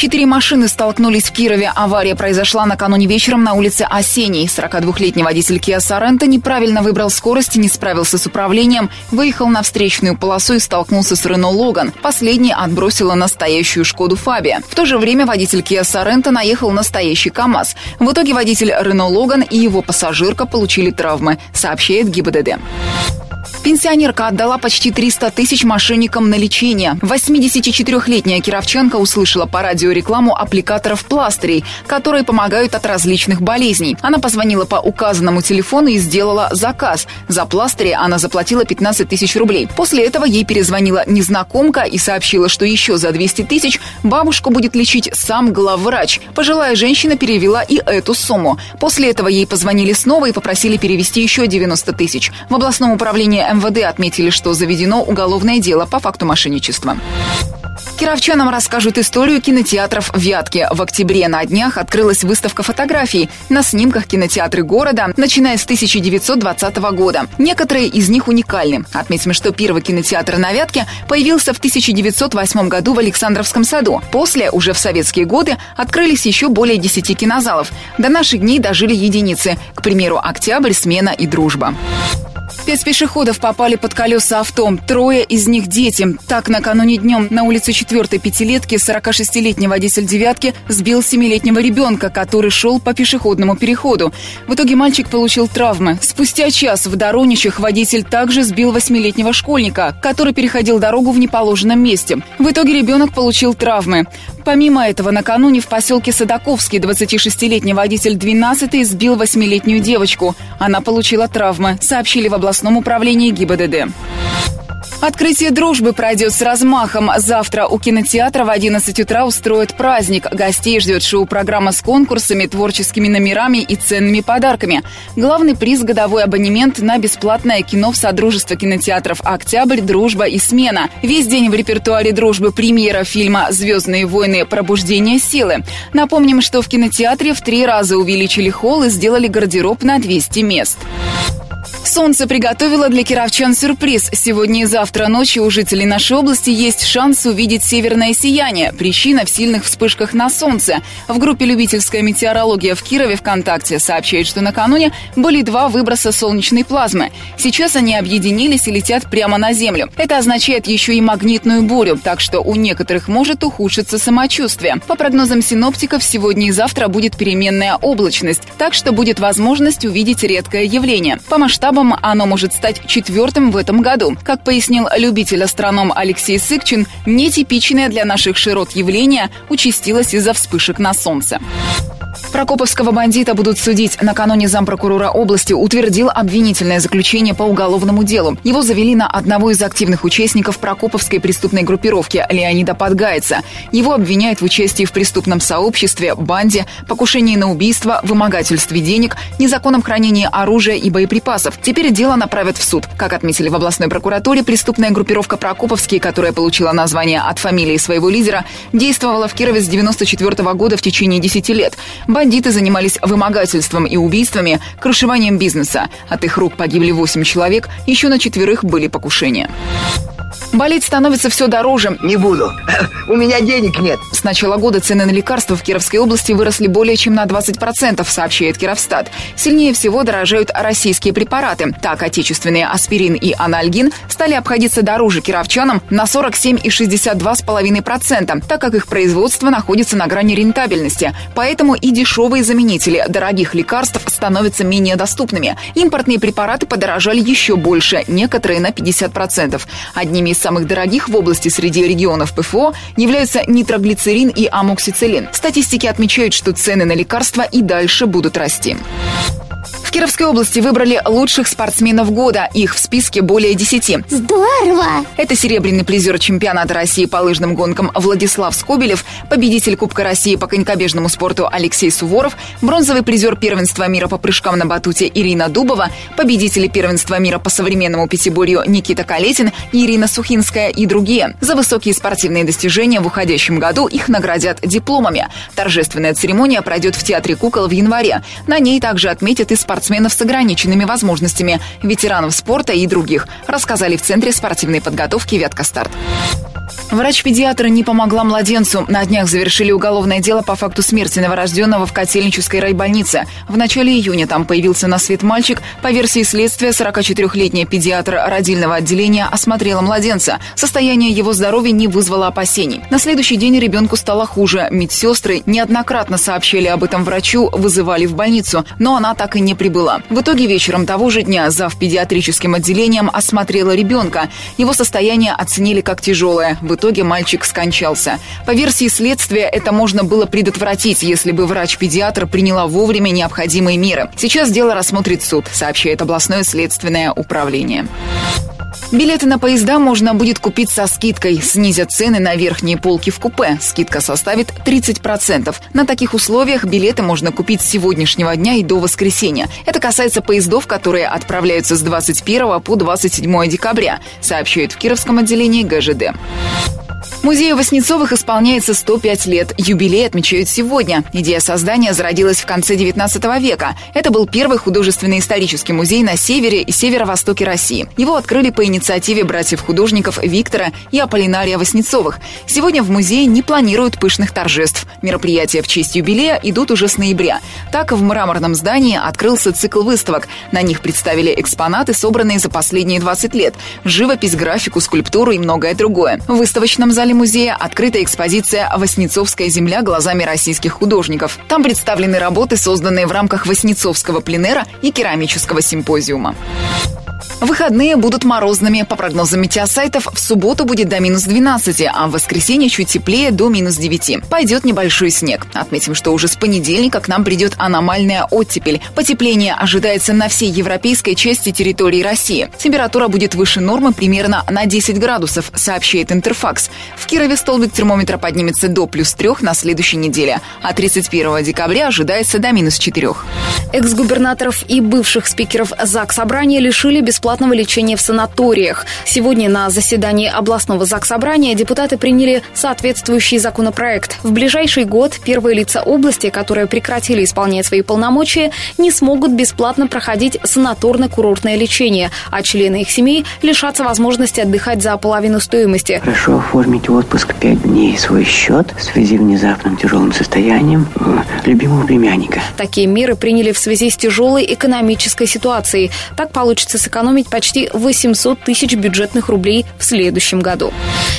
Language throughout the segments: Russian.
Четыре машины столкнулись в Кирове. Авария произошла накануне вечером на улице Осенней. 42-летний водитель Kia Sorento неправильно выбрал скорость, не справился с управлением, выехал на встречную полосу и столкнулся с Рено Логан. Последний отбросила настоящую Шкоду Фабия. В то же время водитель Kia Sorento наехал настоящий КАМАЗ. В итоге водитель Рено Логан и его пассажирка получили травмы, сообщает ГИБДД. Пенсионерка отдала почти 300 тысяч мошенникам на лечение. 84-летняя кировчанка услышала по радио рекламу аппликаторов пластырей, которые помогают от различных болезней. Она позвонила по указанному телефону и сделала заказ. За пластыри она заплатила 15 тысяч рублей. После этого ей перезвонила незнакомка и сообщила, что еще за 200 тысяч бабушку будет лечить сам главврач. Пожилая женщина перевела и эту сумму. После этого ей позвонили снова и попросили перевести еще 90 тысяч. В областном управлении МВД отметили, что заведено уголовное дело по факту мошенничества. Кировчанам расскажут историю кинотеатров в Вятке. В октябре на днях открылась выставка фотографий на снимках кинотеатры города, начиная с 1920 года. Некоторые из них уникальны. Отметим, что первый кинотеатр на Вятке появился в 1908 году в Александровском саду. После, уже в советские годы, открылись еще более 10 кинозалов. До наших дней дожили единицы. К примеру, «Октябрь», «Смена» и «Дружба». Пять пешеходов попали под колеса авто. Трое из них дети. Так, накануне днем на улице 4 пятилетки 46-летний водитель «девятки» сбил 7-летнего ребенка, который шел по пешеходному переходу. В итоге мальчик получил травмы. Спустя час в Дороничах водитель также сбил 8-летнего школьника, который переходил дорогу в неположенном месте. В итоге ребенок получил травмы. Помимо этого, накануне в поселке Садаковский 26-летний водитель 12 сбил 8-летнюю девочку. Она получила травмы, сообщили в областном управлении ГИБДД. Открытие дружбы пройдет с размахом. Завтра у кинотеатра в 11 утра устроят праздник. Гостей ждет шоу-программа с конкурсами, творческими номерами и ценными подарками. Главный приз – годовой абонемент на бесплатное кино в Содружество кинотеатров «Октябрь», «Дружба» и «Смена». Весь день в репертуаре дружбы премьера фильма «Звездные войны. Пробуждение силы». Напомним, что в кинотеатре в три раза увеличили холл и сделали гардероб на 200 мест. Солнце приготовило для кировчан сюрприз. Сегодня и завтра ночью у жителей нашей области есть шанс увидеть северное сияние. Причина в сильных вспышках на солнце. В группе «Любительская метеорология» в Кирове ВКонтакте сообщают, что накануне были два выброса солнечной плазмы. Сейчас они объединились и летят прямо на Землю. Это означает еще и магнитную бурю, так что у некоторых может ухудшиться самочувствие. По прогнозам синоптиков, сегодня и завтра будет переменная облачность, так что будет возможность увидеть редкое явление. По масштабу масштабам оно может стать четвертым в этом году. Как пояснил любитель-астроном Алексей Сыкчин, нетипичное для наших широт явление участилось из-за вспышек на Солнце. Прокоповского бандита будут судить. Накануне зампрокурора области утвердил обвинительное заключение по уголовному делу. Его завели на одного из активных участников Прокоповской преступной группировки Леонида Подгайца. Его обвиняют в участии в преступном сообществе, банде, покушении на убийство, вымогательстве денег, незаконном хранении оружия и боеприпасов. Теперь дело направят в суд. Как отметили в областной прокуратуре, преступная группировка Прокоповские, которая получила название от фамилии своего лидера, действовала в Кирове с 94 года в течение 10 лет. Бандиты занимались вымогательством и убийствами, крышеванием бизнеса. От их рук погибли 8 человек, еще на четверых были покушения. Болеть становится все дороже. Не буду. У меня денег нет. С начала года цены на лекарства в Кировской области выросли более чем на 20%, сообщает Кировстат. Сильнее всего дорожают российские препараты. Так, отечественные аспирин и анальгин стали обходиться дороже кировчанам на 47,62,5%, так как их производство находится на грани рентабельности. Поэтому и дешевые заменители дорогих лекарств становятся менее доступными. Импортные препараты подорожали еще больше, некоторые на 50%. Одними из самых дорогих в области среди регионов ПФО являются нитроглицерин и амоксициллин. Статистики отмечают, что цены на лекарства и дальше будут расти. В Кировской области выбрали лучших спортсменов года. Их в списке более десяти. Здорово! Это серебряный призер чемпионата России по лыжным гонкам Владислав Скобелев, победитель Кубка России по конькобежному спорту Алексей Суворов, бронзовый призер первенства мира по прыжкам на батуте Ирина Дубова, победители первенства мира по современному пятиборью Никита Калетин, Ирина Сухинская и другие. За высокие спортивные достижения в уходящем году их наградят дипломами. Торжественная церемония пройдет в Театре кукол в январе. На ней также отметят и спортсменов с ограниченными возможностями, ветеранов спорта и других, рассказали в Центре спортивной подготовки «Вятка Старт». Врач-педиатр не помогла младенцу. На днях завершили уголовное дело по факту смерти новорожденного в Котельнической райбольнице. В начале июня там появился на свет мальчик. По версии следствия, 44-летняя педиатр родильного отделения осмотрела младенца. Состояние его здоровья не вызвало опасений. На следующий день ребенку стало хуже. Медсестры неоднократно сообщили об этом врачу, вызывали в больницу, но она так и не прибыла. В итоге вечером того же дня зав. педиатрическим отделением осмотрела ребенка. Его состояние оценили как тяжелое. В итоге мальчик скончался. По версии следствия, это можно было предотвратить, если бы врач-педиатр приняла вовремя необходимые меры. Сейчас дело рассмотрит суд, сообщает областное следственное управление. Билеты на поезда можно будет купить со скидкой. Снизят цены на верхние полки в купе. Скидка составит 30%. На таких условиях билеты можно купить с сегодняшнего дня и до воскресенья. Это касается поездов, которые отправляются с 21 по 27 декабря, сообщают в Кировском отделении ГЖД. Музею Васнецовых исполняется 105 лет. Юбилей отмечают сегодня. Идея создания зародилась в конце 19 века. Это был первый художественный исторический музей на севере и северо-востоке России. Его открыли по инициативе братьев-художников Виктора и Аполлинария Васнецовых. Сегодня в музее не планируют пышных торжеств. Мероприятия в честь юбилея идут уже с ноября. Так, в мраморном здании открылся цикл выставок. На них представили экспонаты, собранные за последние 20 лет. Живопись, графику, скульптуру и многое другое. В выставочном зале музея открыта экспозиция «Воснецовская земля глазами российских художников». Там представлены работы, созданные в рамках Воснецовского пленера и керамического симпозиума. Выходные будут морозными. По прогнозам метеосайтов, в субботу будет до минус 12, а в воскресенье чуть теплее до минус 9. Пойдет небольшой снег. Отметим, что уже с понедельника к нам придет аномальная оттепель. Потепление ожидается на всей европейской части территории России. Температура будет выше нормы примерно на 10 градусов, сообщает Интерфакс. В Кирове столбик термометра поднимется до плюс 3 на следующей неделе, а 31 декабря ожидается до минус 4. Экс-губернаторов и бывших спикеров ЗАГС Собрания лишили бесплатного лечения в санаториях. Сегодня на заседании областного ЗАГС Собрания депутаты приняли соответствующий законопроект. В ближайший год первые лица области, которые прекратили исполнять свои полномочия, не смогут бесплатно проходить санаторно-курортное лечение, а члены их семей лишатся возможности отдыхать за половину стоимости. Прошу оформить отпуск пять дней свой счет в связи с внезапным тяжелым состоянием э, любимого племянника. Такие меры приняли в связи с тяжелой экономической ситуацией. Так получится сэкономить почти 800 тысяч бюджетных рублей в следующем году.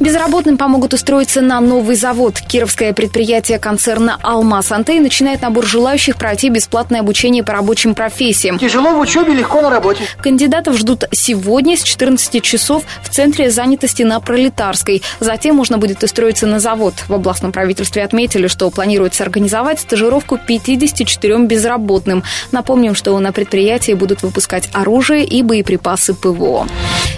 Безработным помогут устроиться на новый завод. Кировское предприятие концерна «Алмаз Антей» начинает набор желающих пройти бесплатное обучение по рабочим профессиям. Тяжело в учебе, легко на работе. Кандидатов ждут сегодня с 14 часов в Центре занятости на Пролетарской. Затем можно будет устроиться на завод. В областном правительстве отметили, что планируется организовать стажировку 54 безработным. Напомним, что на предприятии будут выпускать оружие и боеприпасы ПВО.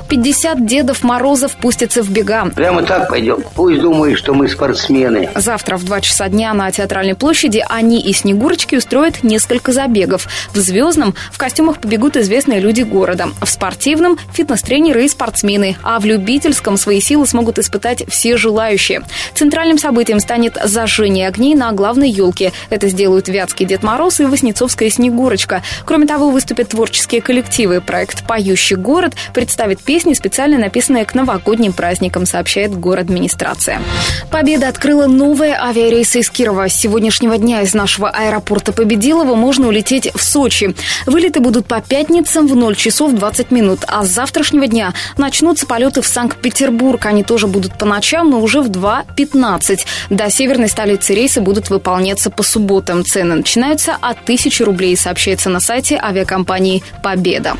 50 Дедов Морозов пустятся в бега. Прямо так пойдем. Пусть думают, что мы спортсмены. Завтра в 2 часа дня на Театральной площади они и Снегурочки устроят несколько забегов. В «Звездном» в костюмах побегут известные люди города. В спортивном – фитнес-тренеры и спортсмены. А в любительском свои силы смогут испытать все желающие. Центральным событием станет зажжение огней на главной елке. Это сделают Вятский Дед Мороз и Воснецовская Снегурочка. Кроме того, выступят творческие коллективы. Проект «Поющий город» представит песни, специально написанные к новогодним праздникам, сообщает город администрация. Победа открыла новые авиарейсы из Кирова. С сегодняшнего дня из нашего аэропорта Победилова можно улететь в Сочи. Вылеты будут по пятницам в 0 часов 20 минут, а с завтрашнего дня начнутся полеты в Санкт-Петербург. Они тоже будут по ночам, но уже в 2.15. До северной столицы рейсы будут выполняться по субботам. Цены начинаются от 1000 рублей, сообщается на сайте авиакомпании «Победа».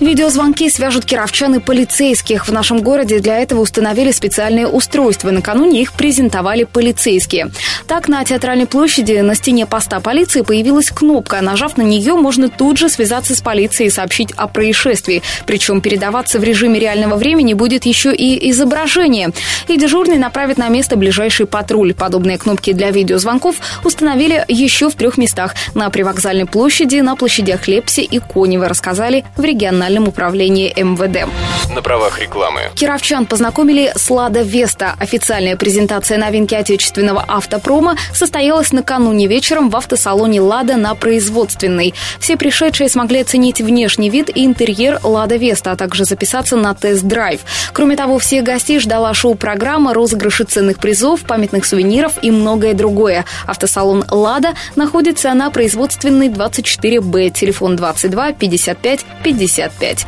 Видео Видеозвонки свяжут кировчан и полицейских. В нашем городе для этого установили специальные устройства. Накануне их презентовали полицейские. Так, на театральной площади на стене поста полиции появилась кнопка. Нажав на нее, можно тут же связаться с полицией и сообщить о происшествии. Причем передаваться в режиме реального времени будет еще и изображение. И дежурный направит на место ближайший патруль. Подобные кнопки для видеозвонков установили еще в трех местах. На привокзальной площади, на площадях Лепси и Конева, рассказали в региональном управлении МВД. На правах рекламы. Кировчан познакомили с «Лада Веста». Официальная презентация новинки отечественного автопрома состоялась накануне вечером в автосалоне «Лада» на производственной. Все пришедшие смогли оценить внешний вид и интерьер «Лада Веста», а также записаться на тест-драйв. Кроме того, всех гостей ждала шоу-программа, розыгрыши ценных призов, памятных сувениров и многое другое. Автосалон «Лада» находится на производственной 24Б, телефон 22 55 55.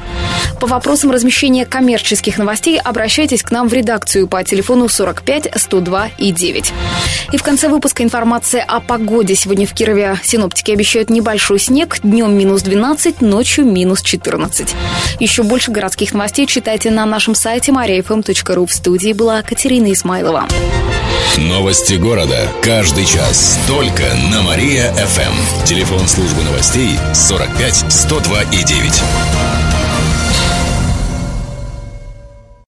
По вопросам размещения коммерческих новостей обращайтесь к нам в редакцию по телефону 45 102 и 9. И в конце выпуска информация о погоде. Сегодня в Кирове синоптики обещают небольшой снег, днем минус 12, ночью минус 14. Еще больше городских новостей читайте на нашем сайте mariafm.ru. В студии была Катерина Исмайлова. Новости города. Каждый час. Только на Мария-ФМ. Телефон службы новостей 45 102 и 9.